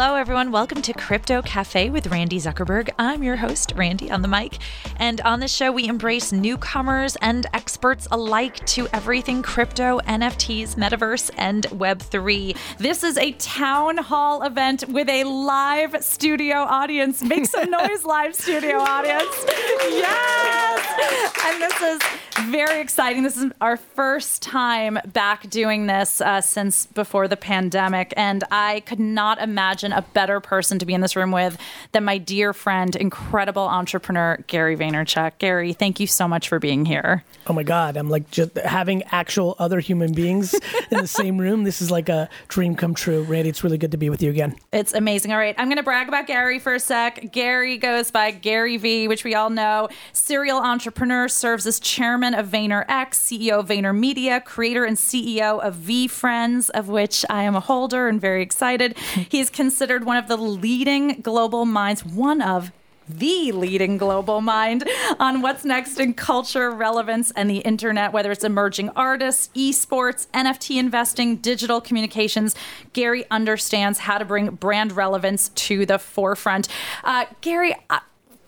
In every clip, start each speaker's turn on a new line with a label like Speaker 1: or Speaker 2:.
Speaker 1: Hello, everyone. Welcome to Crypto Cafe with Randi Zuckerberg. I'm your host, Randi, on the mic. And on this show, we embrace newcomers and experts alike to everything crypto, NFTs, metaverse, and Web3. This is a town hall event with a live studio audience. Make some noise, live studio audience. Yes! And this is very exciting. This is our first time back doing this uh, since before the pandemic. And I could not imagine a better person to be in this room with than my dear friend, incredible entrepreneur, Gary Vaynerchuk. Gary, thank you so much for being here.
Speaker 2: Oh my God, I'm like just having actual other human beings in the same room. This is like a dream come true. Randi, it's really good to be with you again.
Speaker 1: It's amazing. All right, I'm going to brag about Gary for a sec. Gary goes by Gary Vee, which we all know. Serial entrepreneur, serves as chairman of VaynerX, CEO of VaynerMedia, creator and CEO of VeeFriends, of which I am a holder and very excited. He is considered one of the leading global minds, one of the leading global mind on what's next in culture, relevance, and the internet, whether it's emerging artists, esports, NFT investing, digital communications. Gary understands how to bring brand relevance to the forefront. Uh, Gary,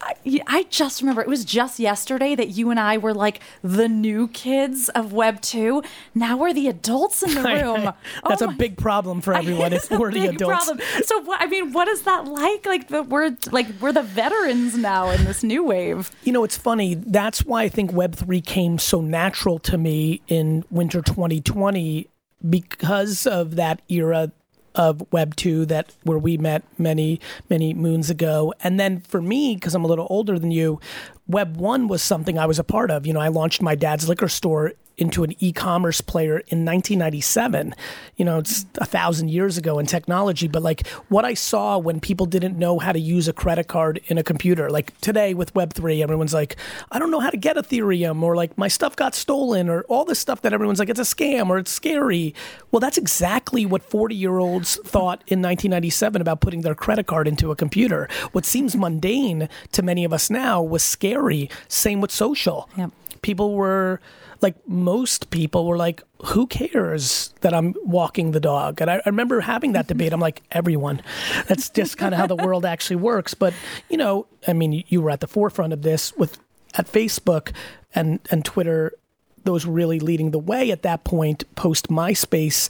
Speaker 1: I- just remember it was just yesterday that you and I were like the new kids of Web 2. Now we're the adults in the room.
Speaker 2: That's
Speaker 1: Oh
Speaker 2: a
Speaker 1: my-
Speaker 2: big problem for everyone if we're the adults.
Speaker 1: problem. So what I mean, what is that like? Like the, we're like we're the veterans now in this new wave.
Speaker 2: You know, it's funny. That's why I think Web3 came so natural to me in winter 2020 because of that era of Web 2 that where we met many many moons ago. And then for me because I'm a little older than you, Web 1 was something I was a part of. You know, I launched my dad's liquor store into an e-commerce player in 1997. You know, it's a thousand years ago in technology, but like what I saw when people didn't know how to use a credit card in a computer, like today with Web3, everyone's like, I don't know how to get Ethereum, or like my stuff got stolen, or all this stuff that everyone's like, it's a scam or it's scary. Well, that's exactly what 40 year olds thought in 1997 about putting their credit card into a computer. What seems mundane to many of us now was scary. Same with social
Speaker 1: Yep.
Speaker 2: people were like most people were like who cares that i'm walking the dog? And i, I remember having that debate. I'm like everyone. That's just kind of how the world actually works. But you know i mean you- were at the forefront of this with at facebook and and twitter those were really leading the way at that point post myspace.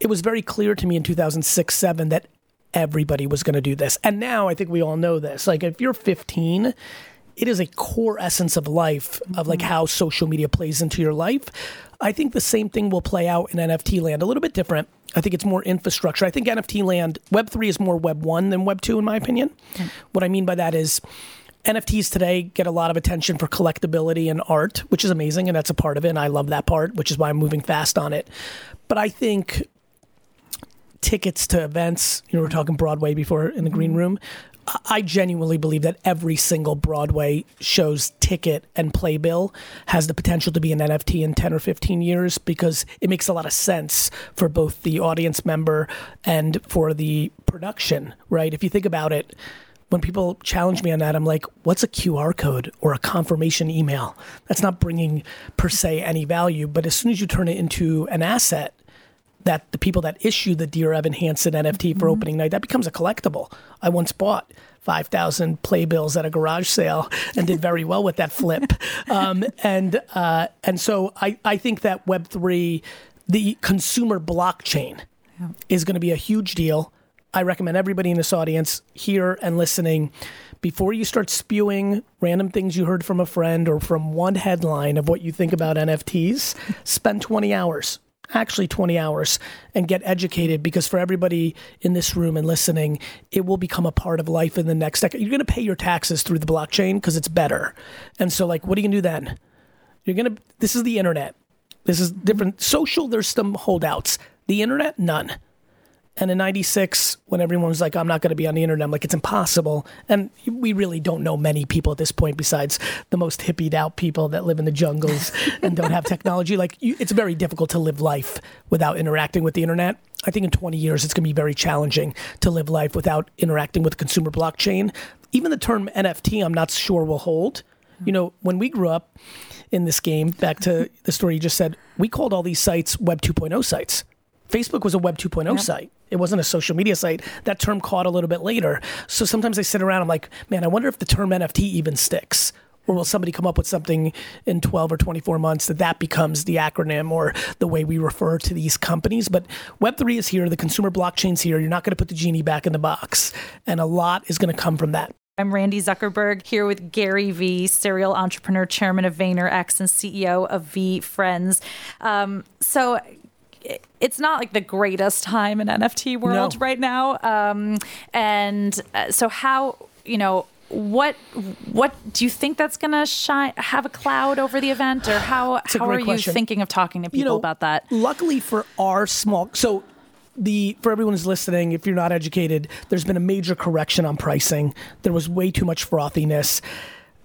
Speaker 2: It was very clear to me in 2006 7 that everybody was going to do this. And now i think we all know this. Like if you're 15 it is a core essence of life of like mm-hmm. how social media plays into your life. I think the same thing will play out in NFT land, a little bit different. I think it's more infrastructure. I think NFT land, Web3 is more Web 1 than Web 2, in my opinion. What I mean by that is NFTs today get a lot of attention for collectability and art, which is amazing, and that's a part of it. And I love that part, which is why I'm moving fast on it. But I think tickets to events. You know, we we're talking Broadway before in the green mm-hmm. room. I- genuinely believe that every single Broadway show's ticket and playbill has the potential to be an NFT in 10 or 15 years because it makes a lot of sense for both the audience member and for the production, right? If you think about it, when people challenge me on that, I'm like, what's a QR code or a confirmation email? That's not bringing per se any value. But as soon as you turn it into an asset, that the people that issue the Dear Evan Hansen NFT for opening night, that becomes a collectible. I once bought 5,000 playbills at a garage sale and did very well with that flip. Um, and uh, and so I, I think that Web3, the consumer blockchain, is going to be a huge deal. I recommend everybody in this audience here and listening before you start spewing random things you heard from a friend or from one headline of what you think about NFTs, spend 20 hours, actually 20 hours, and get educated because for everybody in this room and listening, it will become a part of life in the next decade. You're going to pay your taxes through the blockchain because it's better. And so, like, what are you going to do then? You're going to, this is the internet. This is different. Social, there's some holdouts. The internet, none. And in 96, when everyone was like, I'm not going to be on the internet, I'm like, it's impossible. And we really don't know many people at this point besides the most hippied out people that live in the jungles and don't have technology. Like, you, it's very difficult to live life without interacting with the internet. I think in 20 years, it's going to be very challenging to live life without interacting with the consumer blockchain. Even the term NFT, I'm not sure will hold. Mm-hmm. You know, when we grew up in this game, back to the story you just said, we called all these sites Web 2.0 sites. Facebook was a Web 2.0 site. It wasn't a social media site. That term caught a little bit later. So sometimes I sit around, I'm like, man, I wonder if the term NFT even sticks. Or will somebody come up with something in 12 or 24 months that that becomes the acronym or the way we refer to these companies? But Web3 is here, the consumer blockchain's here. You're not going to put the genie back in the box. And a lot is going to come from that.
Speaker 1: I'm Randi Zuckerberg here with Gary Vee, serial entrepreneur, chairman of VaynerX, and CEO of VeeFriends. Um, so it's not like the greatest time in NFT world
Speaker 2: No.
Speaker 1: right now. Um, and uh, so how, you know, what what do you think that's going to shine have a cloud over the event or how how are you thinking of talking to people
Speaker 2: you know,
Speaker 1: about that?
Speaker 2: Luckily for our small, so the for everyone who's listening, if you're not educated, there's been a major correction on pricing. There was way too much frothiness.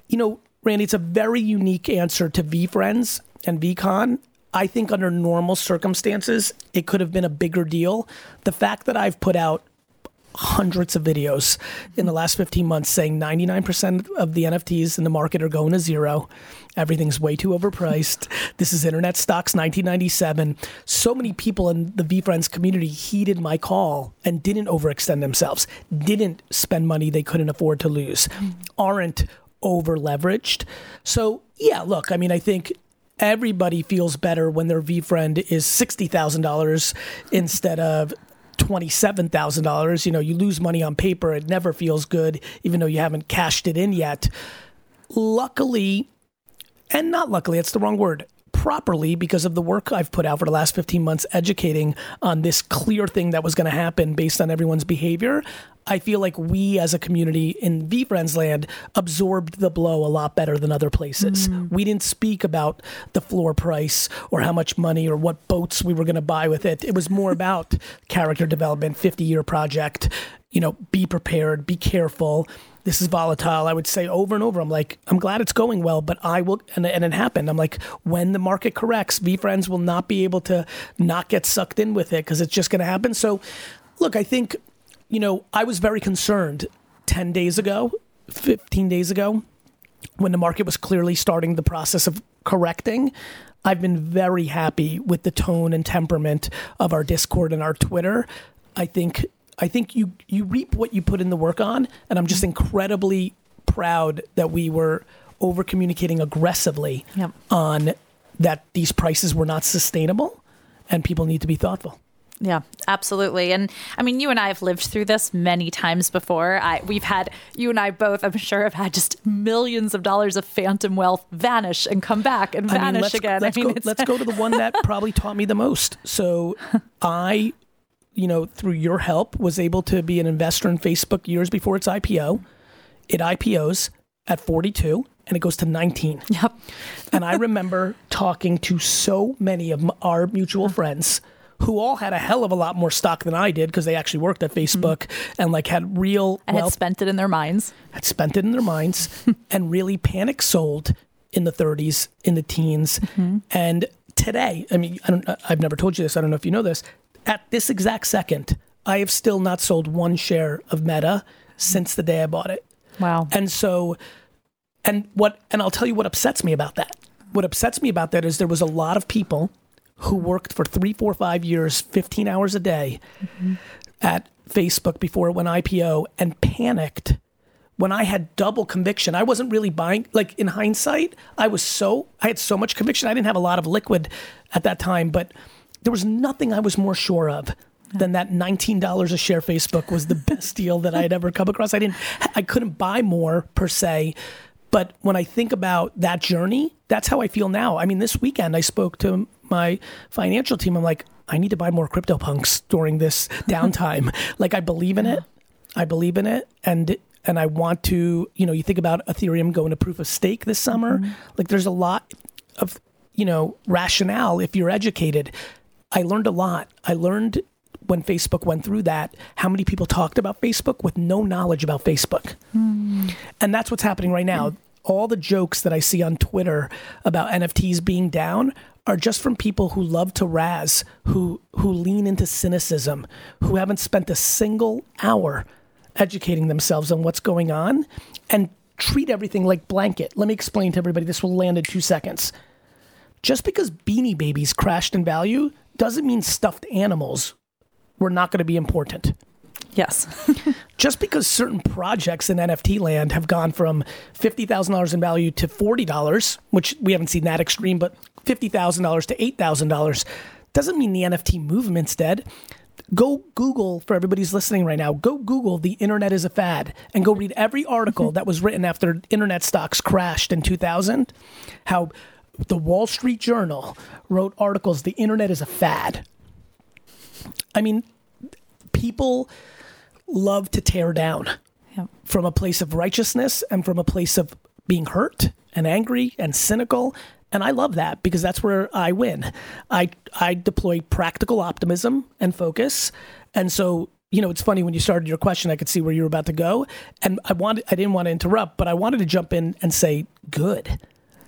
Speaker 2: You know, Randi, it's a very unique answer to VeeFriends and VeeCon. I think under normal circumstances, it could have been a bigger deal. The fact that I've put out hundreds of videos in the last 15 months saying 99% of the NFTs in the market are going to zero. Everything's way too overpriced. This is internet stocks 1997. So many people in the VeeFriends community heeded my call and didn't overextend themselves, didn't spend money they couldn't afford to lose, aren't over leveraged. So, yeah, look, I mean, I think everybody feels better when their VeeFriend is $60,000 instead of $27,000. You know, you lose money on paper. It never feels good, even though you haven't cashed it in yet. Luckily, and not luckily, it's the wrong word. Properly, because of the work I've put out for the last 15 months educating on this clear thing that was going to happen based on everyone's behavior, I feel like we as a community in VeeFriends land absorbed the blow a lot better than other places. Mm. We didn't speak about the floor price or how much money or what boats we were going to buy with it. It was more about character development, 50 year project, you know, be prepared, be careful this is volatile. I would say over and over. I'm like, I'm glad it's going well, but I will, and, and it happened. I'm like, when the market corrects, VeeFriends will not be able to not get sucked in with it because it's just going to happen. So, look, I think, you know, I was very concerned 10 days ago, 15 days ago, when the market was clearly starting the process of correcting. I've been very happy with the tone and temperament of our Discord and our Twitter. I think I think you you reap what you put in the work on, and I'm just mm-hmm. incredibly proud that we were over communicating aggressively
Speaker 1: Yep.
Speaker 2: on that these prices were not sustainable, and people need to be thoughtful.
Speaker 1: Yeah, absolutely. And I mean, you and I have lived through this many times before. I we've had you and I both, I'm sure, have had just millions of dollars of phantom wealth vanish and come back and
Speaker 2: I
Speaker 1: vanish
Speaker 2: mean, let's,
Speaker 1: again.
Speaker 2: Let's,
Speaker 1: I mean,
Speaker 2: go, let's go to the one that probably taught me the most. So I, you know, through your help, was able to be an investor in Facebook years before its IPO. It IPOs at 42 and it goes to 19.
Speaker 1: Yep.
Speaker 2: And I remember talking to so many of our mutual mm-hmm. friends who all had a hell of a lot more stock than I did because they actually worked at mm-hmm. Facebook and like had real
Speaker 1: and had spent it in their minds.
Speaker 2: had spent it in their minds and really panic sold in the 30s, in the teens. Mm-hmm. And today, I mean, I don't, I've never told you this. I don't know if you know this. At this exact second, I have still not sold one share of Meta since the day I bought it.
Speaker 1: Wow.
Speaker 2: And so, and what, and I'll tell you what upsets me about that. What upsets me about that is there was a lot of people who worked for three, four, five years, 15 hours a day mm-hmm. at Facebook before it went IPO and panicked when I had double conviction. I wasn't really buying, like in hindsight, I was so, I had so much conviction. I didn't have a lot of liquid at that time, but there was nothing I was more sure of than that $19 a share Facebook was the best deal that I had ever come across. I didn't, I couldn't buy more per se. But when I think about that journey, that's how I feel now. I mean, this weekend I spoke to my financial team. I'm like, I need to buy more CryptoPunks during this downtime. like, I believe in it. I believe in it. And and I want to, you know, you think about Ethereum going to proof of stake this summer. Mm-hmm. Like, there's a lot of, you know, rationale if you're educated. I learned a lot. I learned when Facebook went through that how many people talked about Facebook with no knowledge about Facebook. Hmm. And that's what's happening right now. All the jokes that I see on Twitter about NFTs being down are just from people who love to razz, who who lean into cynicism, who haven't spent a single hour educating themselves on what's going on and treat everything like blanket. Let me explain to everybody this will land in 2 seconds. Just because beanie babies crashed in value doesn't mean stuffed animals were not going to be important.
Speaker 1: Yes.
Speaker 2: Just because certain projects in NFT land have gone from $50,000 in value to $40, which we haven't seen that extreme, but $50,000 to $8,000, doesn't mean the NFT movement's dead. Go Google, for everybody's listening right now, go Google the internet is a fad and go read every article mm-hmm. that was written after internet stocks crashed in 2000. How the Wall Street Journal wrote articles, the internet is a fad. I mean, people love to tear down
Speaker 1: Yep.
Speaker 2: from a place of righteousness and from a place of being hurt and angry and cynical. And I love that because that's where I win. I I deploy practical optimism and focus. And so, you know, it's funny when you started your question, I could see where you were about to go. And I wanted I didn't want to interrupt, but I wanted to jump in and say, good.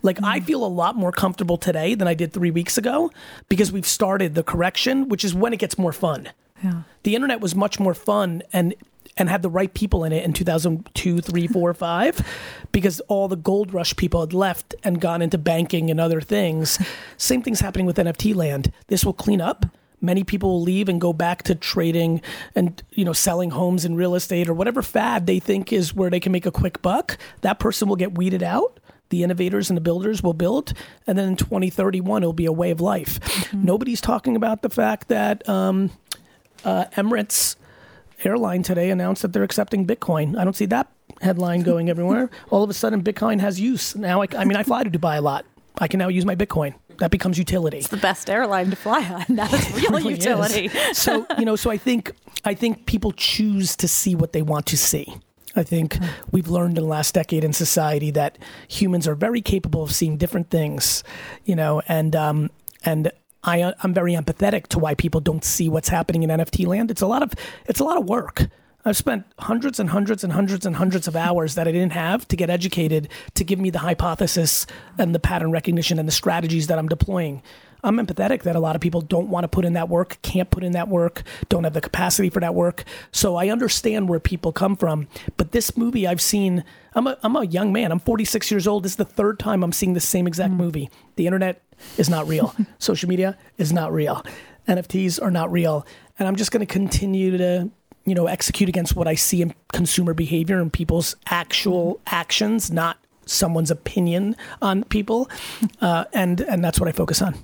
Speaker 2: Like I mm. feel a lot more comfortable today than I did three weeks ago because we've started the correction, which is when it gets more fun.
Speaker 1: Yeah.
Speaker 2: The internet was much more fun and and had the right people in it in 2002, 3, 4, 5, because all the gold rush people had left and gone into banking and other things. Same thing's happening with NFT land. This will clean up. Many people will leave and go back to trading and you know selling homes and real estate or whatever fad they think is where they can make a quick buck. That person will get weeded out. The innovators and the builders will build, and then in 2031 it'll be a way of life. Nobody's talking about the fact that um, uh, Emirates airline today announced that they're accepting Bitcoin. I don't see that headline going everywhere. All of a sudden, Bitcoin has use. Now, I, I mean, I fly to Dubai a lot. I can now use my Bitcoin. That becomes utility.
Speaker 1: It's the best airline to fly on. That is real
Speaker 2: really is.
Speaker 1: utility.
Speaker 2: so you know, so I think I think people choose to see what they want to see. I think we've learned in the last decade in society that humans are very capable of seeing different things, you know, and um, and I I'm very empathetic to why people don't see what's happening in NFT land. It's a lot of it's a lot of work. I've spent hundreds and hundreds and hundreds and hundreds of hours that I didn't have to get educated to give me the hypothesis and the pattern recognition and the strategies that I'm deploying. I'm empathetic that a lot of people don't want to put in that work, can't put in that work, don't have the capacity for that work. So I understand where people come from. But this movie I've seen, I'm a, I'm a young man. I'm 46 years old. This is the third time I'm seeing the same exact movie. The internet is not real, social media is not real, NFTs are not real. And I'm just going to continue to you know, execute against what I see in consumer behavior and people's actual actions, not someone's opinion on people, uh, and and that's what I focus on.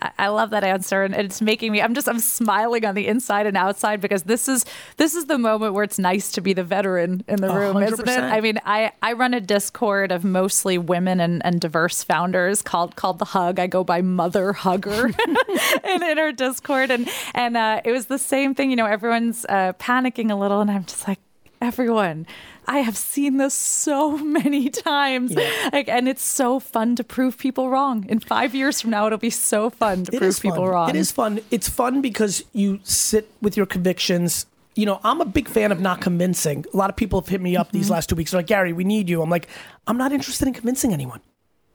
Speaker 1: I- love that answer, and it's making me. I'm just. I'm smiling on the inside and outside because this is this is the moment where it's nice to be the veteran in the room,
Speaker 2: hundred
Speaker 1: isn't it? I mean, I I run a Discord of mostly women and, and diverse founders called called the Hug. I go by Mother Hugger in, in our Discord, and and uh, it was the same thing. You know, everyone's uh, panicking a little, and I'm just like, everyone. I have seen this so many times, like, and it's so fun to prove people wrong. In five years from now, it'll be so fun to
Speaker 2: It
Speaker 1: prove people
Speaker 2: fun.
Speaker 1: wrong.
Speaker 2: It is fun. It's fun because you sit with your convictions. You know, I'm a big fan of not convincing. A lot of people have hit me up
Speaker 1: Mm-hmm.
Speaker 2: these last two weeks. They're like, Gary, we need you. I'm like, I'm not interested in convincing anyone.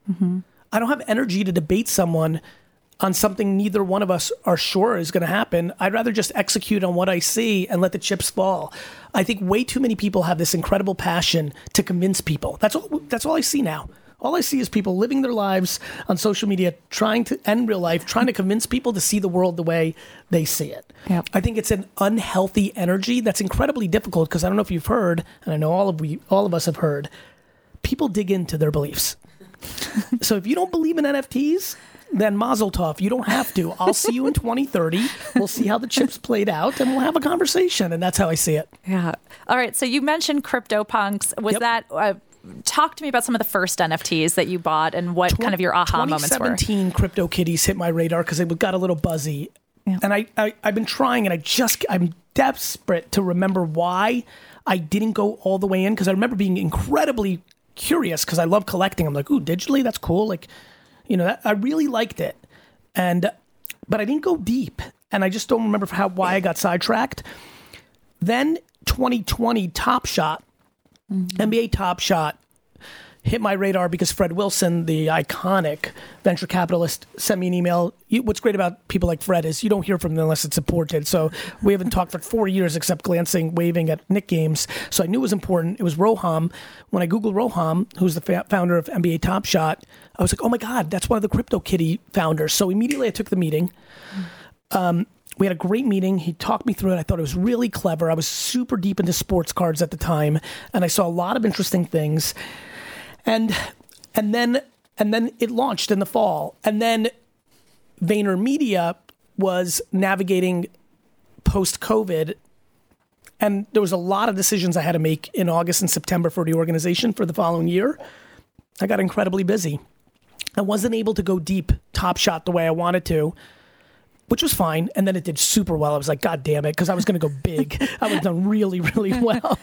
Speaker 1: Mm-hmm.
Speaker 2: I don't have energy to debate someone on something neither one of us are sure is going to happen. I'd rather just execute on what I see and let the chips fall. I think way too many people have this incredible passion to convince people. That's all. That's all I see now. All I see is people living their lives on social media, trying to, and real life, trying to convince people to see the world the way they see it.
Speaker 1: Yep.
Speaker 2: I think it's an unhealthy energy that's incredibly difficult because I don't know if you've heard, and I know all of we, all of us have heard, people dig into their beliefs. so if you don't believe in NFTs, then Mazel Tov. You don't have to. I'll see you in 2030. We'll see how the chips played out, and we'll have a conversation. And that's how I see it.
Speaker 1: Yeah. All right. So you mentioned CryptoPunks. Was
Speaker 2: Yep.
Speaker 1: that uh, talk to me about some of the first NFTs that you bought and what kind of your aha moments were?
Speaker 2: 2017 CryptoKitties hit my radar because it got a little buzzy,
Speaker 1: Yeah.
Speaker 2: and I, I I've been trying, and I just I'm desperate to remember why I didn't go all the way in because I remember being incredibly curious because I love collecting. I'm like, ooh, digitally, that's cool. Like, you know, that, I really liked it, and but I didn't go deep, and I just don't remember how why I got sidetracked. Then 2020 Top Shot, mm-hmm. NBA Top Shot hit my radar because Fred Wilson, the iconic venture capitalist, sent me an email. You, what's great about people like Fred is you don't hear from them unless it's important. So we haven't talked for four years except glancing, waving at Knicks games. So I knew it was important. It was Roham. When I Googled Roham, who's the fa- founder of NBA Top Shot, I was like, oh my God, that's one of the CryptoKitty founders. So immediately I took the meeting. Um, we had a great meeting. He talked me through it. I thought it was really clever. I was super deep into sports cards at the time, and I saw a lot of interesting things. And and then and then it launched in the fall. And then VaynerMedia was navigating post COVID. And there was a lot of decisions I had to make in August and September for the organization for the following year. I got incredibly busy. I wasn't able to go deep top shot the way I wanted to which was fine. And then it did super well. I was like, God damn it, because I was going to go big. I was done really, really well.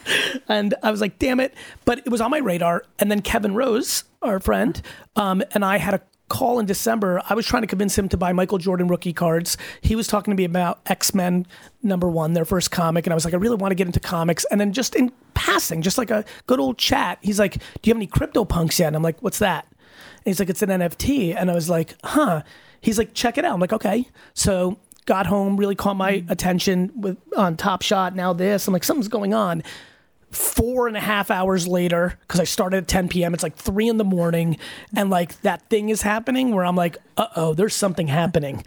Speaker 2: And I was like, damn it. But it was on my radar. And then Kevin Rose, our friend, um, and I had a call in December. I was trying to convince him to buy Michael Jordan rookie cards. He was talking to me about X Men number one, their first comic. And I was like, I really want to get into comics. And then just in passing, just like a good old chat, he's like, Do you have any CryptoPunks yet? And I'm like, What's that? And he's like, It's an NFT. And I was like, Huh he's like, check it out. I'm like, okay. So got home, really caught my mm-hmm. attention with on Top Shot. Now this, I'm like, something's going on. Four and a half hours later, because I started at 10 p.m. It's like three in the morning, and like that thing is happening where I'm like, uh oh, there's something happening.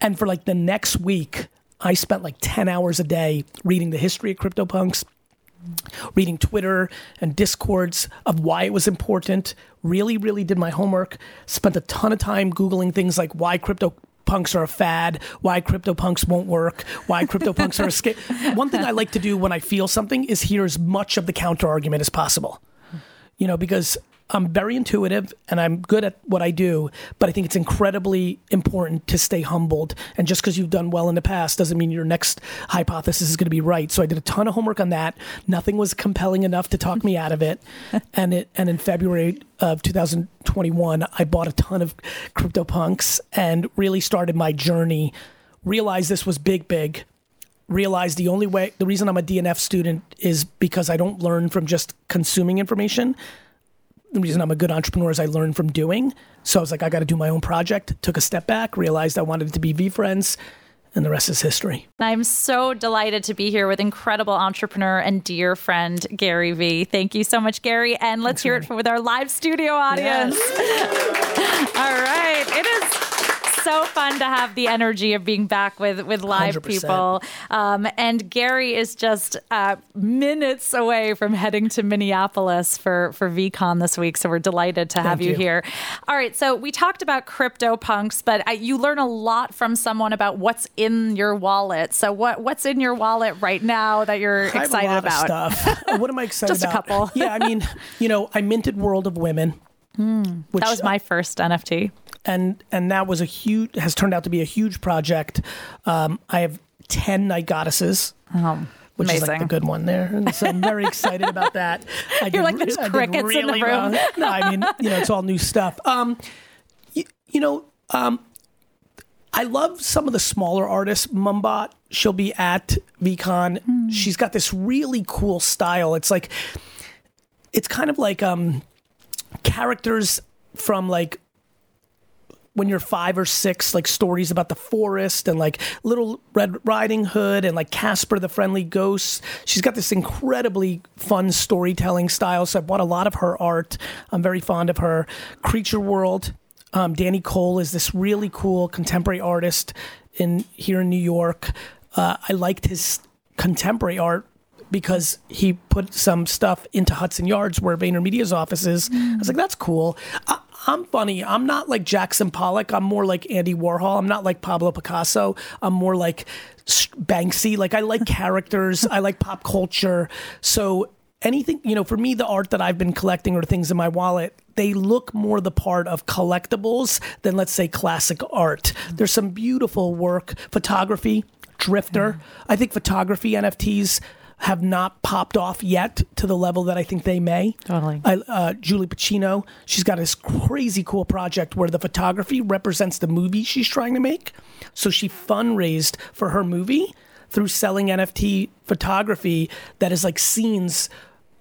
Speaker 2: And for like the next week, I spent like 10 hours a day reading the history of CryptoPunks, reading Twitter and discords of why it was important. Really, really did my homework. Spent a ton of time Googling things like why crypto punks are a fad, why CryptoPunks won't work, why CryptoPunks are a scam. One thing I like to do when I feel something is hear as much of the counter argument as possible. You know, because I'm very intuitive and I'm good at what I do, but I think it's incredibly important to stay humbled. And just because you've done well in the past doesn't mean your next hypothesis is going to be right. So I did a ton of homework on that. Nothing was compelling enough to talk me out of it. and it and in February of 2021, I bought a ton of CryptoPunks and really started my journey. Realized this was big, big. Realized the only way, the reason I'm a DNF student is because I don't learn from just consuming information the reason I'm a good entrepreneur is I learn from doing. So I was like, I got to do my own project. Took a step back, realized I wanted it to be VeeFriends, and the rest is history.
Speaker 1: I'm so delighted to be here with incredible entrepreneur and dear friend Gary Vee. Thank you so much, Gary. And let's Thanks, hear it with our live studio audience. Yes. All right. It is so fun to have the energy of being back with with live 100%. people. Um, and Gary is just uh, minutes away from heading to Minneapolis for for VeeCon this week. So we're delighted to have you, you, here. All right, so we talked about CryptoPunks, but uh, you learn a lot from someone about what's in your wallet. So what what's in your wallet right now that you're excited about?
Speaker 2: stuff. what am I excited
Speaker 1: just
Speaker 2: about?
Speaker 1: Just a couple.
Speaker 2: yeah, I mean, you know, I minted World of Women.
Speaker 1: Mm, which, that was my first NFT
Speaker 2: and and that was a huge has turned out to be a huge project. Um, I have ten night goddesses.
Speaker 1: Oh.
Speaker 2: Which
Speaker 1: Amazing.
Speaker 2: is like the good one there, and so I'm very excited about that.
Speaker 1: I You're like there's crickets really in the room.
Speaker 2: Well. No, I mean you know it's all new stuff. Um, you, you know, um, I love some of the smaller artists. Mumbot, she'll be at VeeCon. Mm. She's got this really cool style. It's like, it's kind of like um, characters from like when you're five or six, like stories about the forest and like Little Red Riding Hood and like Casper the Friendly Ghost. She's got this incredibly fun storytelling style. So I bought a lot of her art. I'm very fond of her. Creature World. Um, Danny Cole is this really cool contemporary artist in here in New York. Uh, I liked his contemporary art because he put some stuff into Hudson Yards where VaynerMedia's office is. Mm. I was like, that's cool. I, I'm funny. I'm not like Jackson Pollock. I'm more like Andy Warhol. I'm not like Pablo Picasso. I'm more like Banksy. Like I like characters. I like pop culture. So anything, you know, for me, the art that I've been collecting or things in my wallet, they look more the part of collectibles than let's say classic art. There's some beautiful work, photography, drifter. Mm. I think photography NFTs have not popped off yet to the level that I think they may.
Speaker 1: Totally.
Speaker 2: I, uh, Julie Pacino, she's got this crazy cool project where the photography represents the movie she's trying to make. So she fundraised for her movie through selling NFT photography that is like scenes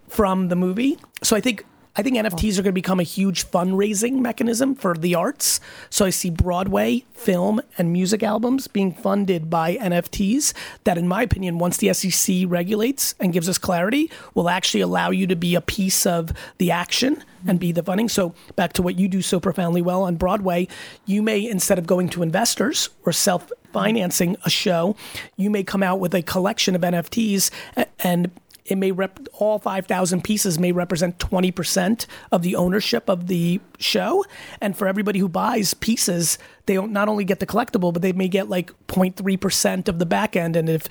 Speaker 2: from the movie. So I think I think NFTs are going to become a huge fundraising mechanism for the arts. So I see Broadway, film, and music albums being funded by NFTs. That, in my opinion, once the SEC regulates and gives us clarity, will actually allow you to be a piece of the action and be the funding. So back to what you do so profoundly well on Broadway, you may instead of going to investors or self financing a show, you may come out with a collection of NFTs and it may rep all 5000 pieces may represent 20% of the ownership of the show and for everybody who buys pieces they don't not only get the collectible but they may get like 0.3% of the back end and if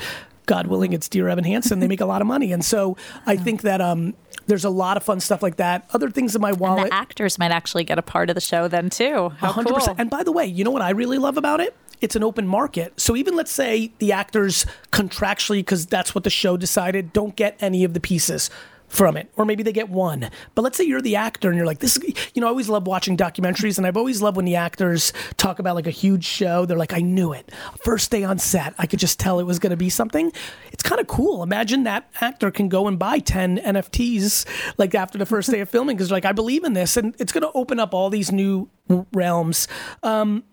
Speaker 2: god willing it's dear evan hansen they make a lot of money and so i think that um there's a lot of fun stuff like that. Other things in my wallet.
Speaker 1: And the actors might actually get a part of the show then too. How 100%. Cool.
Speaker 2: And by the way, you know what I really love about it? It's an open market. So even let's say the actors contractually, because that's what the show decided, don't get any of the pieces from it, or maybe they get one. But let's say you're the actor and you're like, this, you know, I always love watching documentaries, and I've always loved when the actors talk about like a huge show. They're like, I knew it. First day on set, I could just tell it was going to be something. It's kind of cool. Imagine that actor can go and buy 10 NFTs like after the first day of filming because like, I believe in this, and it's going to open up all these new realms. Um,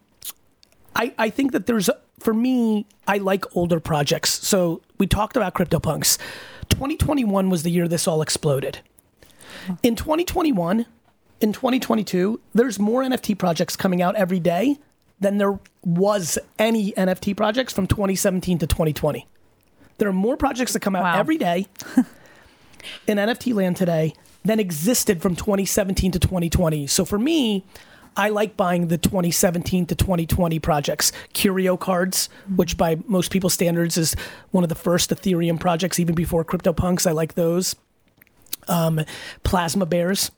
Speaker 2: I, I think that there's, for me, I like older projects. So we talked about CryptoPunks 2021 was the year this all exploded. In 2021, in 2022, there's more NFT projects coming out every day than there was any NFT projects from 2017 to 2020. There are more projects that come out wow. every day in NFT land today than existed from 2017 to 2020. So for me, I like buying the 2017 to 2020 projects. Curio cards, which by most people's standards is one of the first Ethereum projects, even before CryptoPunks. I like those. Um, plasma bears.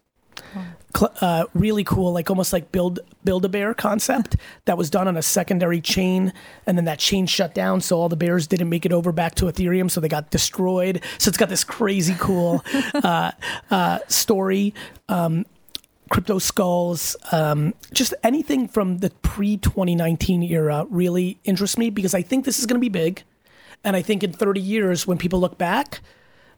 Speaker 2: Uh, really cool, like almost like build build a bear concept that was done on a secondary chain, and then that chain shut down, so all the bears didn't make it over back to Ethereum, so they got destroyed. So it's got this crazy cool uh, uh, story. Um, crypto skulls, um, just anything from the pre 2019 era really interests me because I think this is going to be big. And I think in 30 years, when people look back,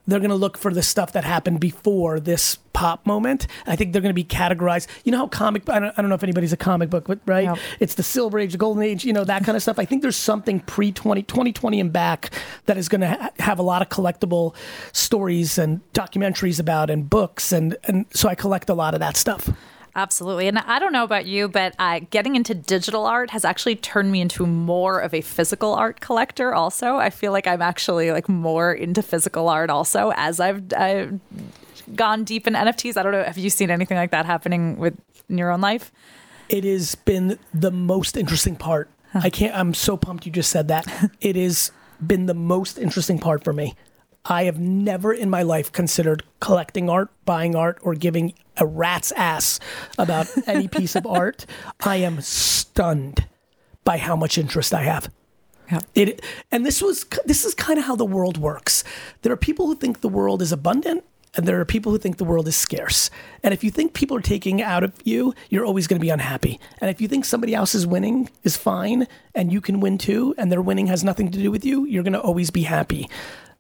Speaker 2: they're going to look for the stuff that happened before this pop moment. I think they're going to be categorized. You know how comic, I don't, I don't know if anybody's a comic book, but right? Yep. It's the silver age, the golden age, you know, that kind of stuff. I think there's something pre 20, 2020 and back that is going to ha- have a lot of collectible stories and documentaries about and books. And, and so I collect a lot of that stuff.
Speaker 1: Absolutely. And I don't know about you, but uh, getting into digital art has actually turned me into more of a physical art collector also. I feel like I'm actually like more into physical art also as I've, I've gone deep in NFTs. I don't know. Have you seen anything like that happening with in your own life?
Speaker 2: It has been the most interesting part. Huh. I can't, I'm so pumped you just said that. it has been the most interesting part for me. I have never in my life considered collecting art, buying art, or giving a rat's ass about any piece of art. I am stunned by how much interest I have. Yeah. It and this was this is kind of how the world works. There are people who think the world is abundant and there are people who think the world is scarce. And if you think people are taking out of you, you're always going to be unhappy. And if you think somebody else is winning is fine and you can win too and their winning has nothing to do with you, you're going to always be happy.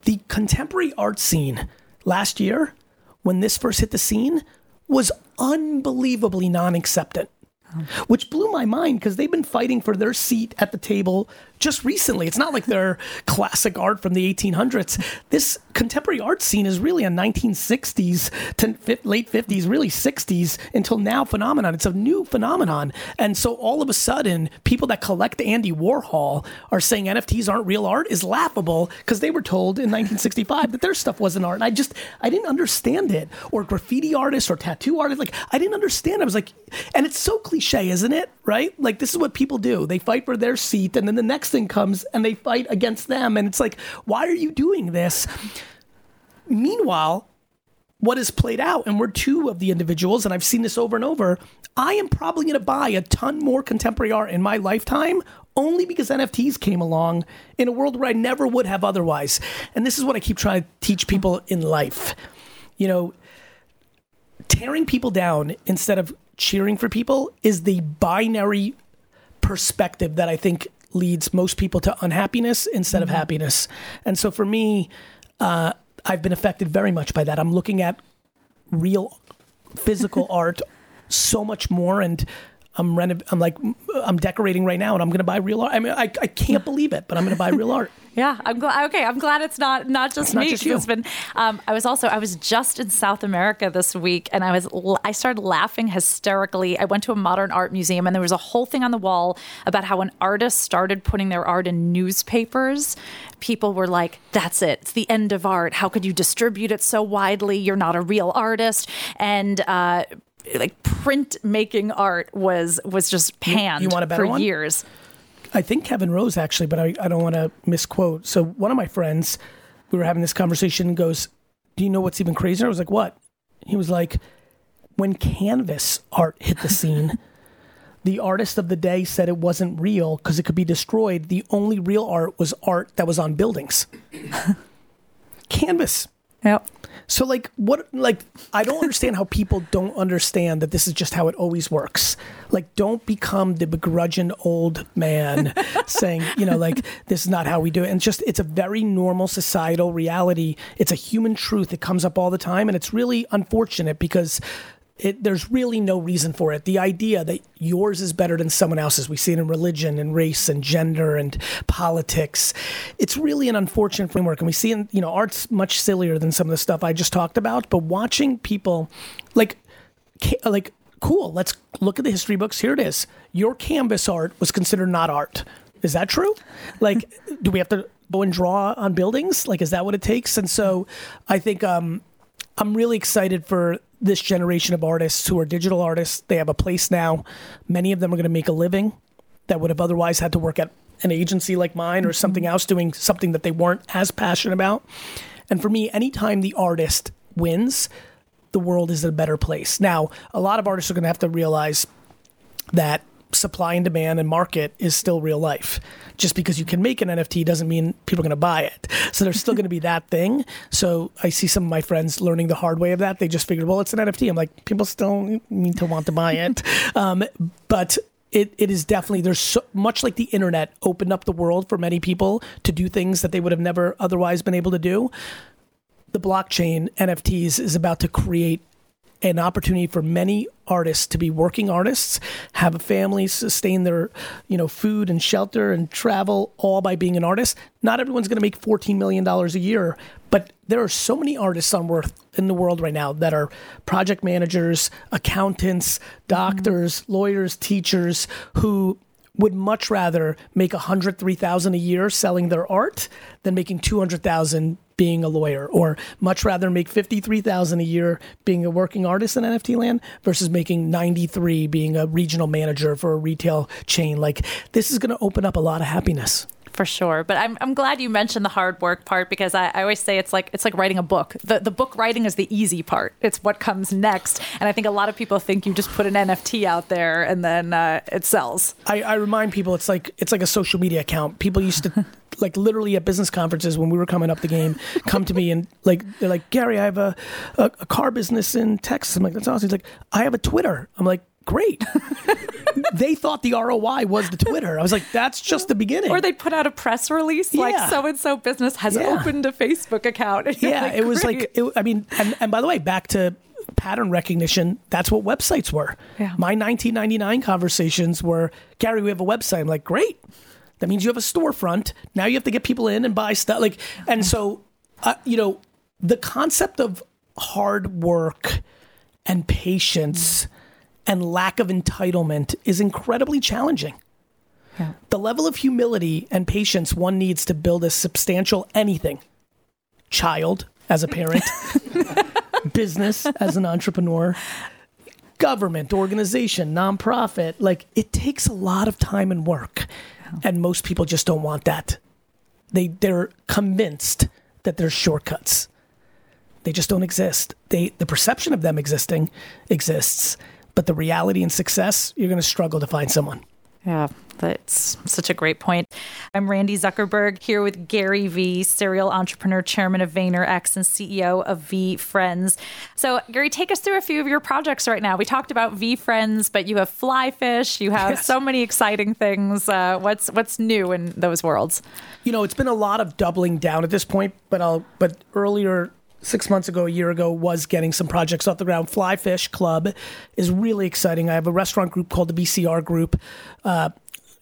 Speaker 2: The contemporary art scene last year when this first hit the scene was unbelievably non acceptant, which blew my mind because they've been fighting for their seat at the table just recently. It's not like they're classic art from the 1800s. This contemporary art scene is really a 1960s to late 50s, really 60s until now phenomenon. It's a new phenomenon. And so all of a sudden, people that collect Andy Warhol are saying NFTs aren't real art is laughable because they were told in 1965 that their stuff wasn't art. And I just, I didn't understand it. Or graffiti artists or tattoo artists. Like, I didn't understand. I was like, and it's so cliche, isn't it? Right? Like, this is what people do. They fight for their seat. And then the next thing comes and they fight against them. And it's like, why are you doing this? Meanwhile, what is played out, and we're two of the individuals, and I've seen this over and over. I am probably going to buy a ton more contemporary art in my lifetime only because NFTs came along in a world where I never would have otherwise. And this is what I keep trying to teach people in life. You know, tearing people down instead of cheering for people is the binary perspective that I think leads most people to unhappiness instead mm-hmm. of happiness. And so for me, uh, I've been affected very much by that. I'm looking at real physical art so much more and I'm renov- I'm like I'm decorating right now and I'm going to buy real art. I mean I, I can't believe it, but I'm going to buy real art.
Speaker 1: Yeah, I'm glad. Okay, I'm glad it's not not just
Speaker 2: not
Speaker 1: me.
Speaker 2: just
Speaker 1: 'cause
Speaker 2: you.
Speaker 1: It's been. Um, I was also. I was just in South America this week, and I was. I started laughing hysterically. I went to a modern art museum, and there was a whole thing on the wall about how an artist started putting their art in newspapers, people were like, "That's it. It's the end of art. How could you distribute it so widely? You're not a real artist." And uh, like print making art was was just panned
Speaker 2: you want a better
Speaker 1: for
Speaker 2: one?
Speaker 1: years.
Speaker 2: I think Kevin Rose actually, but I, I don't want to misquote. So one of my friends, we were having this conversation goes, Do you know what's even crazier? I was like, What? He was like, When canvas art hit the scene, the artist of the day said it wasn't real because it could be destroyed. The only real art was art that was on buildings. canvas.
Speaker 1: Yep.
Speaker 2: So like what like I don't understand how people don't understand that this is just how it always works. Like don't become the begrudging old man saying, you know, like this is not how we do it. And just it's a very normal societal reality. It's a human truth that comes up all the time and it's really unfortunate because it, there's really no reason for it. The idea that yours is better than someone else's, we see it in religion and race and gender and politics. It's really an unfortunate framework, and we see in you know art's much sillier than some of the stuff I just talked about. But watching people, like, like cool. Let's look at the history books. Here it is. Your canvas art was considered not art. Is that true? Like, do we have to go and draw on buildings? Like, is that what it takes? And so, I think um, I'm really excited for this generation of artists who are digital artists. They have a place now. Many of them are going to make a living that would have otherwise had to work at an agency like mine or something mm-hmm. else doing something that they weren't as passionate about. And for me, anytime the artist wins, the world is a better place. Now, a lot of artists are going to have to realize that supply and demand and market is still real life. Just because you can make an NFT doesn't mean people are going to buy it. So there's still going to be that thing. So I see some of my friends learning the hard way of that. They just figured, well, it's an NFT. I'm like, people still need to want to buy it. um, but it, it is definitely there's so much like the internet opened up the world for many people to do things that they would have never otherwise been able to do the blockchain NFTs is about to create an opportunity for many artists to be working artists, have a family, sustain their, you know, food and shelter and travel all by being an artist. Not everyone's going to make $14 million a year, but there are so many artists on worth in the world right now that are project managers, accountants, doctors, lawyers, teachers who would much rather make a hundred, three thousand a year selling their art than making two hundred thousand being a lawyer, or much rather make fifty three thousand a year being a working artist in NFT land versus making ninety three being a regional manager for a retail chain. Like this is going to open up a lot of happiness.
Speaker 1: For sure. But I'm, I'm glad you mentioned the hard work part because I, I always say it's like it's like writing a book. The the book writing is the easy part. It's what comes next. And I think a lot of people think you just put an NFT out there and then uh, it sells.
Speaker 2: I, I remind people it's like it's like a social media account. People used to like literally at business conferences when we were coming up the game, come to me and like they're like Gary, I have a, a, a car business in Texas. I'm like that's awesome. He's like I have a Twitter. I'm like great. they thought the ROI was the Twitter. I was like that's just the beginning.
Speaker 1: Or they put out a press release like
Speaker 2: Yeah.
Speaker 1: so and so business has
Speaker 2: Yeah.
Speaker 1: opened a Facebook account.
Speaker 2: Yeah,
Speaker 1: like,
Speaker 2: it was like it, I mean, and, and by the way, back to pattern recognition. That's what websites were.
Speaker 1: Yeah.
Speaker 2: My 1999 conversations were, Gary, we have a website. I'm like, great. That means you have a storefront. Now you have to get people in and buy stuff. Like, and so, uh, you know, the concept of hard work and patience and lack of entitlement is incredibly challenging.
Speaker 1: Yeah.
Speaker 2: The level of humility and patience one needs to build a substantial anything child as a parent, business as an entrepreneur, government, organization, nonprofit. Like it takes a lot of time and work. And most people just don't want that. They they're convinced that there's shortcuts. They just don't exist. They the perception of them existing exists, but the reality and success, you're going to struggle to find someone.
Speaker 1: Yeah, that's such a great point. I'm Randi Zuckerberg here with Gary Vee, serial entrepreneur, chairman of VaynerX, and CEO of VeeFriends. So, Gary, take us through a few of your projects right now. We talked about VeeFriends, but you have Flyfish. You have
Speaker 2: Yes.
Speaker 1: so many exciting things. Uh, what's what's new in those worlds?
Speaker 2: you know, it's been a lot of doubling down at this point, but I'll but earlier six months ago, a year ago, was getting some projects off the ground. Fly Fish Club is really exciting. I have a restaurant group called the VCR Group. Uh,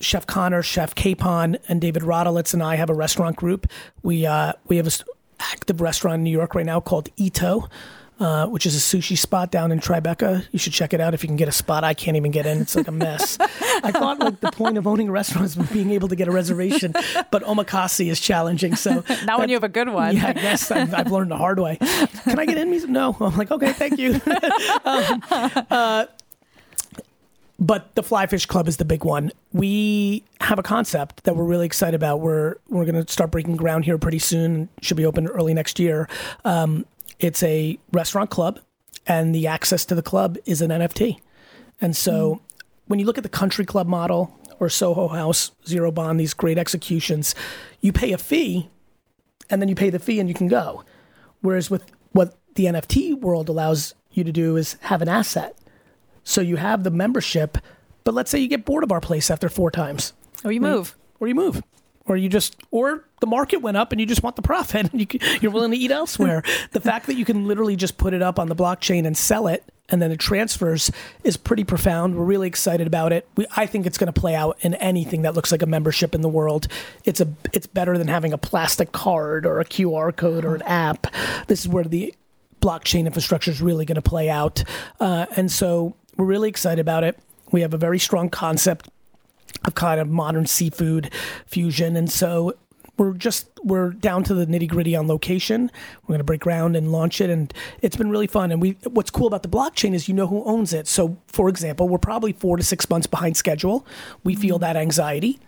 Speaker 2: Chef Connor, Chef Capon, and David Rodolitz and I have a restaurant group. We uh, we have an active restaurant in New York right now called Ito. Uh, which is a sushi spot down in Tribeca. You should check it out if you can get a spot. I can't even get in; it's like a mess. I thought like the point of owning a restaurant is being able to get a reservation, but omakase is challenging. So
Speaker 1: not when you have a good one.
Speaker 2: Yeah, I guess I've, I've, learned the hard way. Can I get in? No. I'm like, okay, thank you. um, uh, but the Fly Fish Club is the big one. We have a concept that we're really excited about. We're we're going to start breaking ground here pretty soon. Should be open early next year. Um, it's a restaurant club, and the access to the club is an NFT. And so, mm. when you look at the country club model or Soho House, Zero Bond, these great executions, you pay a fee, and then you pay the fee and you can go. Whereas with what the NFT world allows you to do is have an asset so you have the membership, but let's say you get bored of our place after four times.
Speaker 1: Or you move.
Speaker 2: Or you move. Or you just, or the market went up and you just want the profit and you, you're willing to eat elsewhere. the fact that you can literally just put it up on the blockchain and sell it and then it transfers is pretty profound. We're really excited about it. We, I think it's going to play out in anything that looks like a membership in the world. It's a it's better than having a plastic card or a QR code or an app. This is where the blockchain infrastructure is really going to play out. Uh, and so we're really excited about it. We have a very strong concept of kind of modern seafood fusion. And so we're just we're down to the nitty gritty on location. We're going to break ground and launch it, and it's been really fun. And we what's cool about the blockchain is you know who owns it. So, for example, we're probably four to six months behind schedule. We feel that anxiety.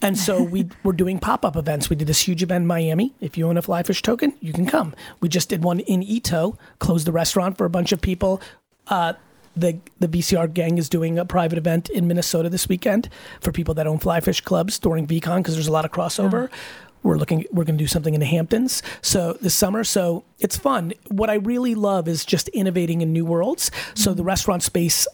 Speaker 2: And so we we're doing pop up events. We did this huge event in Miami. If you own a Flyfish token, you can come. We just did one in Ito, closed the restaurant for a bunch of people. Uh, the the VCR gang is doing a private event in Minnesota this weekend for people that own Flyfish clubs during VeeCon because there's a lot of crossover. We're looking. We're going to do something in the Hamptons. So this summer. So it's fun. What I really love is just innovating in new worlds. Mm-hmm. So the restaurant space,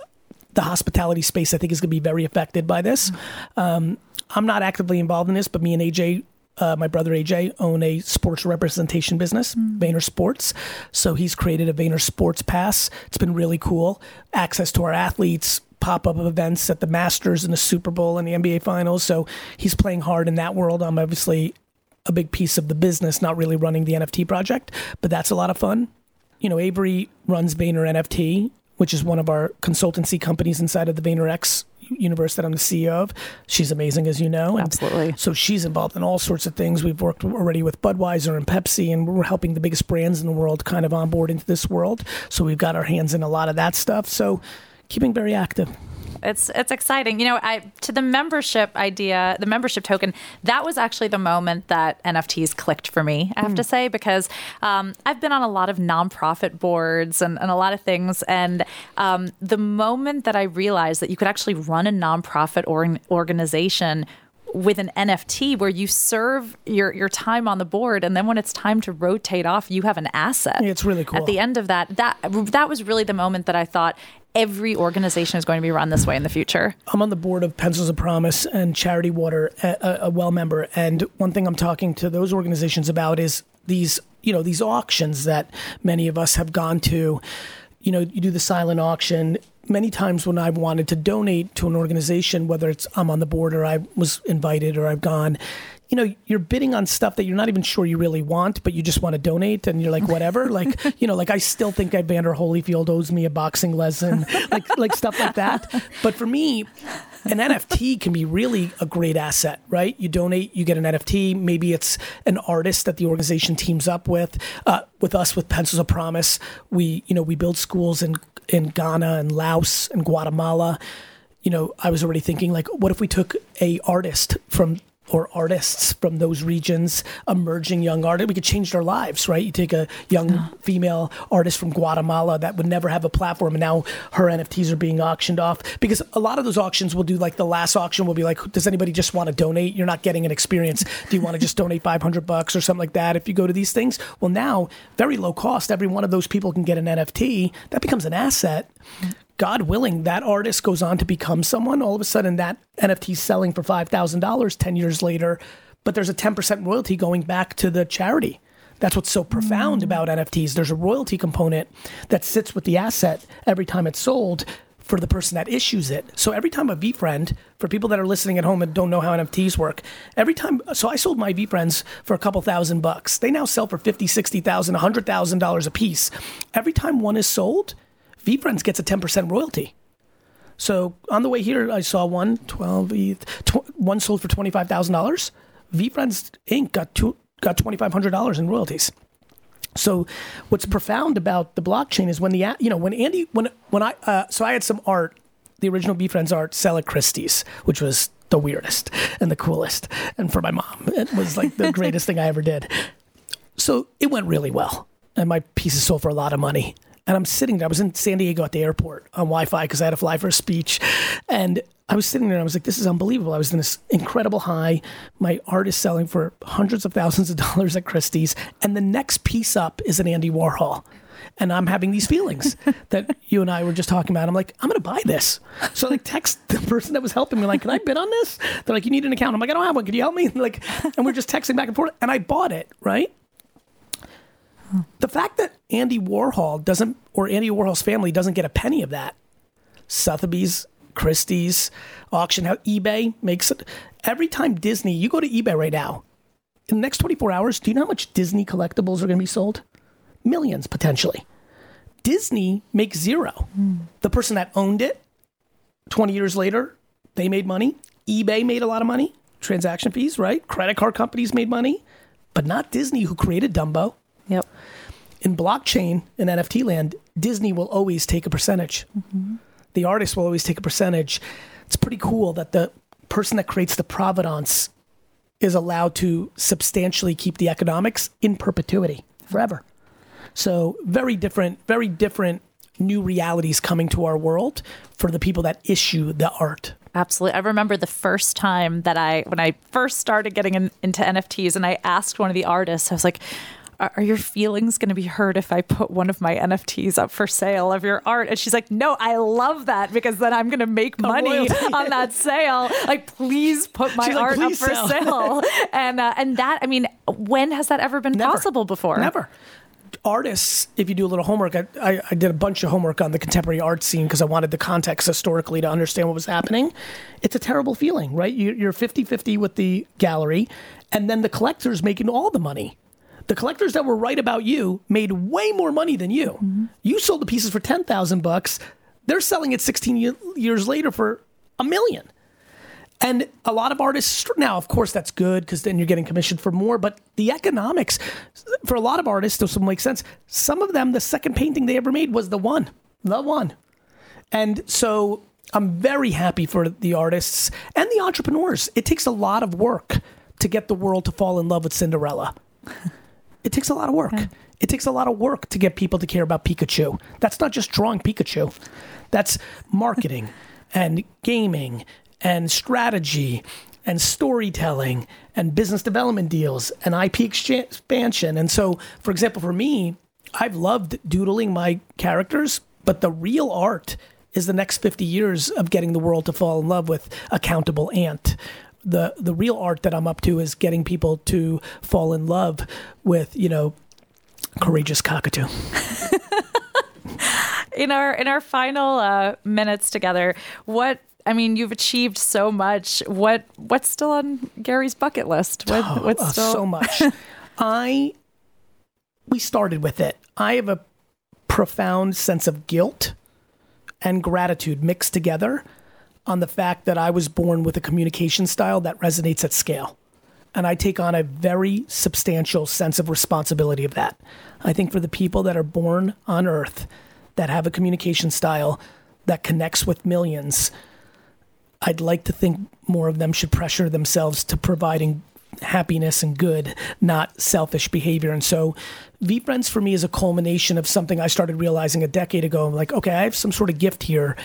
Speaker 2: the hospitality space, I think is going to be very affected by this. Mm-hmm. Um, I'm not actively involved in this, but me and AJ uh, my brother AJ own a sports representation business, mm. Vayner Sports. So he's created a Vayner Sports Pass. It's been really cool. Access to our athletes, pop up events at the Masters and the Super Bowl and the NBA Finals. So he's playing hard in that world. I'm obviously a big piece of the business, not really running the NFT project, but that's a lot of fun. You know, Avery runs Vayner NFT, which is one of our consultancy companies inside of the VaynerX universe that I'm the CEO of. She's amazing, as you know.
Speaker 1: And Absolutely.
Speaker 2: So she's involved in all sorts of things. We've worked already with Budweiser and Pepsi, and we're helping the biggest brands in the world kind of onboard into this world. So we've got our hands in a lot of that stuff. So keeping very active.
Speaker 1: It's it's exciting. You know, I to the membership idea, the membership token. That was actually the moment that NFTs clicked for me. I have mm. to say because um, I've been on a lot of nonprofit boards and, and a lot of things, and um, the moment that I realized that you could actually run a nonprofit or organization with an NFT where you serve your your time on the board and then when it's time to rotate off you have an asset.
Speaker 2: It's really cool.
Speaker 1: At the end of that that that was really the moment that I thought every organization is going to be run this way in the future.
Speaker 2: I'm on the board of Pencils of Promise and Charity Water, a, a well member, and one thing I'm talking to those organizations about is these, you know, these auctions that many of us have gone to. You know, you do the silent auction. Many times when I've wanted to donate to an organization, whether it's I'm on the board or I was invited or I've gone, you know, you're bidding on stuff that you're not even sure you really want, but you just want to donate, and you're like, whatever. like, you know, like I still think Evander Holyfield owes me a boxing lesson, like like stuff like that. But for me, an NFT can be really a great asset, right? You donate, you get an NFT. Maybe it's an artist that the organization teams up with. Uh, with us, with Pencils of Promise, we you know we build schools in in Ghana and Laos and Guatemala you know, I was already thinking like, what if we took a artist from or artists from those regions, emerging young artists. We could change their lives, right? You take a young female artist from Guatemala that would never have a platform, and now her NFTs are being auctioned off because a lot of those auctions will do like the last auction will be like, does anybody just want to donate? You're not getting an experience. Do you want to just donate 500 bucks or something like that? If you go to these things, well, now very low cost. Every one of those people can get an NFT. That becomes an asset. God willing, that artist goes on to become someone. All of a sudden, that NFT is selling for $5,000 10 years later, but there's a 10% royalty going back to the charity. That's what's so profound mm. about NFTs. There's a royalty component that sits with the asset every time it's sold for the person that issues it. So every time a VeeFriend, for people that are listening at home and don't know how NFTs work, every time, so I sold my VeeFriends for a couple thousand bucks. They now sell for 50, 60,000, $100,000 a piece. Every time one is sold, VeeFriends gets a 10% royalty. So on the way here, I saw one 12, tw- one sold for $25,000. VeeFriends Inc. got got $2,500 in royalties. So, what's profound about the blockchain is when the you know when Andy when when I uh, so I had some art, the original VeeFriends art, sell at Christie's, which was the weirdest and the coolest, and for my mom, it was like the greatest thing I ever did. So it went really well, and my pieces sold for a lot of money. And I'm sitting there. I was in San Diego at the airport on Wi-Fi because I had to fly for a speech, and I was sitting there and I was like, this is unbelievable. I was in this incredible high. My art is selling for hundreds of thousands of dollars at Christie's. And the next piece up is an Andy Warhol. And I'm having these feelings that you and I were just talking about. I'm like, I'm going to buy this. So I like text the person that was helping me, like, can I bid on this? They're like, you need an account. I'm like, I don't have one. Can you help me? And like, and we're just texting back and forth. And I bought it, right? The fact that Andy Warhol doesn't, or Andy Warhol's family doesn't get a penny of that, Sotheby's Christie's, auction house, eBay makes it. Every time Disney, you go to eBay right now, in the next 24 hours, do you know how much Disney collectibles are going to be sold? Millions potentially. Disney makes zero. Mm. The person that owned it 20 years later, they made money. eBay made a lot of money, transaction fees, right? Credit card companies made money, but not Disney, who created Dumbo.
Speaker 1: Yep.
Speaker 2: In blockchain in NFT land, Disney will always take a percentage. Mm-hmm the artist will always take a percentage. It's pretty cool that the person that creates the provenance is allowed to substantially keep the economics in perpetuity forever. So, very different, very different new realities coming to our world for the people that issue the art.
Speaker 1: Absolutely. I remember the first time that I, when I first started getting in, into NFTs, and I asked one of the artists, I was like, are your feelings going to be hurt if I put one of my NFTs up for sale of your art? And she's like, no, I love that because then I'm going to make money on that sale. Like, please put my art up for sell. sale. and uh, and that, I mean, when has that ever been Never. possible before?
Speaker 2: Never artists, if you do a little homework, I, I, I, did a bunch of homework on the contemporary art scene because I wanted the context historically to understand what was happening. It's a terrible feeling, right? You're 50 50 with the gallery, and then the collector's making all the money. The collectors that were right about you made way more money than you. Mm-hmm. You sold the pieces for 10,000 bucks. They're selling it 16 years later for a million. And a lot of artists now, of course, that's good because then you're getting commissioned for more. But the economics for a lot of artists, will make sense. Some of them, the second painting they ever made was the one, the one. And so I'm very happy for the artists and the entrepreneurs. It takes a lot of work to get the world to fall in love with Cinderella. It takes a lot of work. Okay. It takes a lot of work to get people to care about Pikachu. That's not just drawing Pikachu. That's marketing and gaming and strategy and storytelling and business development deals and IP expansion. And so, for example, for me, I've loved doodling my characters, but the real art is the next 50 years of getting the world to fall in love with Accountable Ant the the real art that I'm up to is getting people to fall in love with you know courageous cockatoo.
Speaker 1: in our in our final uh, minutes together, what I mean, you've achieved so much. What what's still on Gary's bucket list? What,
Speaker 2: oh, what's uh, still so much? I we started with it. I have a profound sense of guilt and gratitude mixed together on the fact that I was born with a communication style that resonates at scale. And I take on a very substantial sense of responsibility of that. I think for the people that are born on earth that have a communication style that connects with millions, I'd like to think more of them should pressure themselves to providing happiness and good, not selfish behavior. And so, VeeFriends for me is a culmination of something I started realizing a decade ago. I'm like, okay, I have some sort of gift here.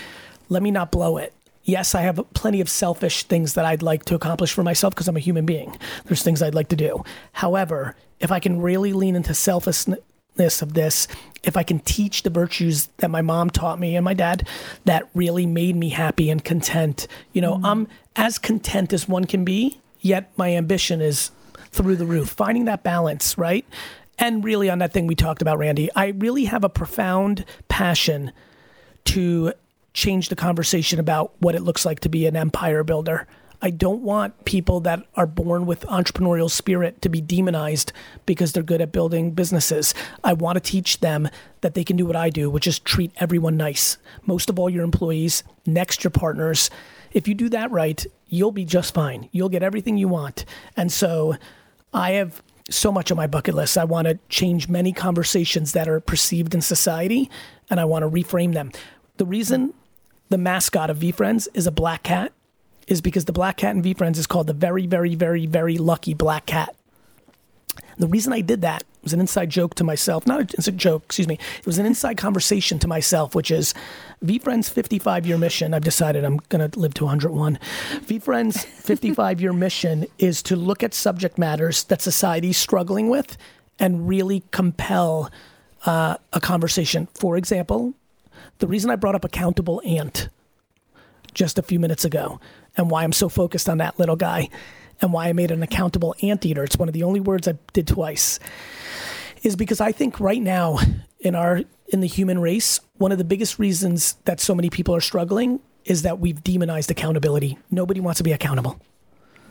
Speaker 2: Let me not blow it yes, I have plenty of selfish things that I'd like to accomplish for myself because I'm a human being. There's things I'd like to do. However, if I can really lean into selflessness of this, if I can teach the virtues that my mom taught me and my dad that really made me happy and content, you know, mm. I'm as content as one can be, yet my ambition is through the roof. Finding that balance, right? and really on that thing we talked about, Randi, I really have a profound passion to change the conversation about what it looks like to be an empire builder. I don't want people that are born with entrepreneurial spirit to be demonized because they're good at building businesses. I want to teach them that they can do what I do, which is treat everyone nice. Most of all, your employees, next, your partners. If you do that right, you'll be just fine. You'll get everything you want. And so I have so much on my bucket list. I want to change many conversations that are perceived in society and I want to reframe them. The reason the mascot of VeeFriends is a black cat is because the black cat in VeeFriends is called the very, very, very, very lucky black cat. The reason I did that was an inside joke to myself. Not an inside joke, excuse me. It was an inside conversation to myself, which is VeeFriends' 55 year mission. I've decided I'm going to live to 101. VeeFriends' 55 year mission is to look at subject matters that society's struggling with and really compel uh, a conversation. For example, the reason I brought up accountable ant just a few minutes ago and why I'm so focused on that little guy and why I made an accountable anteater. It's one of the only words I did twice. Is because I think right now in our in the human race, one of the biggest reasons that so many people are struggling is that we've demonized accountability. Nobody wants to be accountable.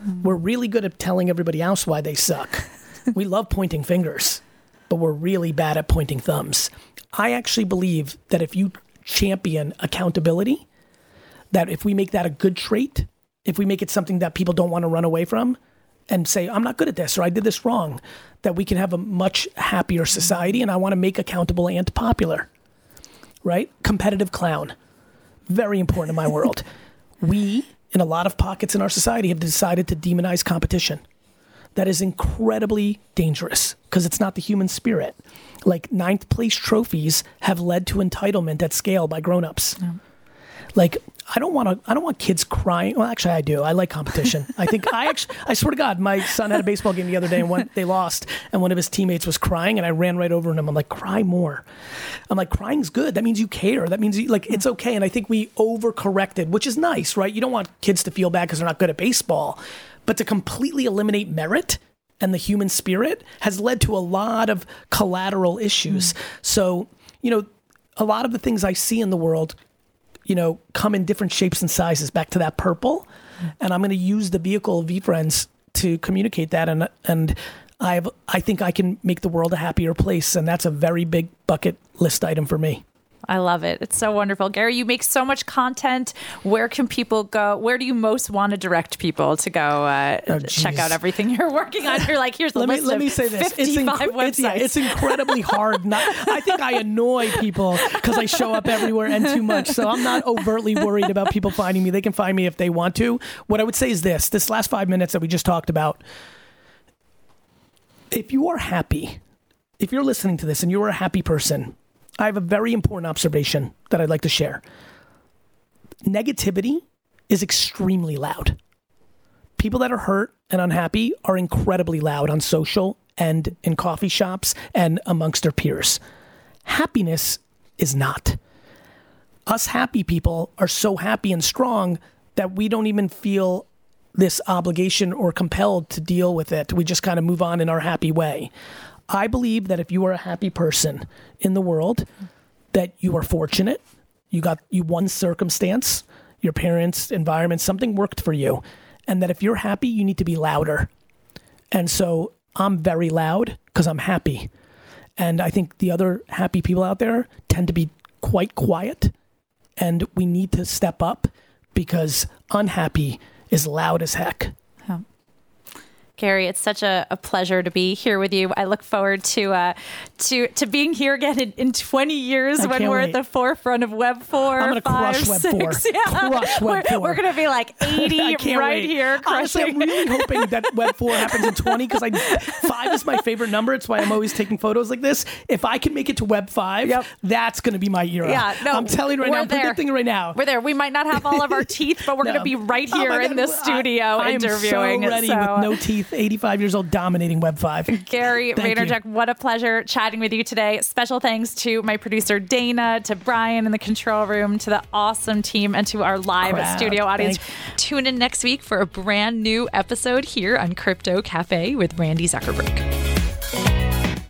Speaker 2: Mm. We're really good at telling everybody else why they suck. we love pointing fingers, but we're really bad at pointing thumbs. I actually believe that if you champion accountability, that if we make that a good trait, if we make it something that people don't want to run away from and say, I'm not good at this or I did this wrong, that we can have a much happier society. And I want to make accountable ant popular, right? Competitive clown. Very important in my world. we, in a lot of pockets in our society, have decided to demonize competition. That is incredibly dangerous because it's not the human spirit. Like ninth place trophies have led to entitlement at scale by grown-ups. Yeah. Like I don't want to. I don't want kids crying. Well, actually, I do. I like competition. I think I actually. I swear to God, my son had a baseball game the other day and when they lost, and one of his teammates was crying, and I ran right over him. I'm like, cry more. I'm like, crying's good. That means you care. That means you, like it's okay. And I think we overcorrected, which is nice, right? You don't want kids to feel bad because they're not good at baseball, but to completely eliminate merit and the human spirit has led to a lot of collateral issues. Mm. So, you know, a lot of the things I see in the world you know, come in different shapes and sizes back to that purple. And I'm going to use the vehicle VeeFriends to communicate that. And, and I have, I think I can make the world a happier place. And that's a very big bucket list item for me.
Speaker 1: I love it. It's so wonderful. Gary, you make so much content. Where can people go? Where do you most want to direct people to go uh, oh, check out everything you're working on? You're like, here's the
Speaker 2: let
Speaker 1: list
Speaker 2: me, let me say this.
Speaker 1: It's, inc-
Speaker 2: it's, yeah, it's, incredibly hard. Not, I think I annoy people because I show up everywhere and too much. So I'm not overtly worried about people finding me. They can find me if they want to. What I would say is this this last five minutes that we just talked about, if you are happy, if you're listening to this and you're a happy person, I have a very important observation that I'd like to share. Negativity is extremely loud. People that are hurt and unhappy are incredibly loud on social and in coffee shops and amongst their peers. Happiness is not. Us happy people are so happy and strong that we don't even feel this obligation or compelled to deal with it. We just kind of move on in our happy way. I believe that if you are a happy person in the world, that you are fortunate. You got you one circumstance, your parents, environment, something worked for you. And that if you're happy, you need to be louder. And so I'm very loud because I'm happy. And I think the other happy people out there tend to be quite quiet. And we need to step up because unhappy is loud as heck.
Speaker 1: Gary, it's such a, a, pleasure to be here with you. I look forward to uh, to to being here again in, in 20 years
Speaker 2: I
Speaker 1: when we're
Speaker 2: wait.
Speaker 1: at the forefront of Web 4.
Speaker 2: I'm going to crush Web 4.
Speaker 1: Yeah.
Speaker 2: Crush Web 4.
Speaker 1: We're, we're going to be like 80 right
Speaker 2: wait.
Speaker 1: here.
Speaker 2: Honestly, I'm really hoping that Web 4 happens in 20 because I 5 is my favorite number. It's why I'm always taking photos like this. If I can make it to Web 5, yep. that's going to be my era.
Speaker 1: Yeah, no,
Speaker 2: I'm telling you right now, I'm there. predicting right now.
Speaker 1: We're there. We might not have all of our teeth, but we're no. going to be right here oh in the studio I, interviewing.
Speaker 2: I am so ready
Speaker 1: so.
Speaker 2: with no teeth, 85 years old dominating Web 5.
Speaker 1: Gary Vaynerchuk, what a pleasure chatting with you today. Special thanks to my producer Dana, to Brian in the control room, to the awesome team, and to our live Crowd. studio audience. Thanks. Tune in next week for a brand new episode here on Crypto Cafe with Randi Zuckerberg.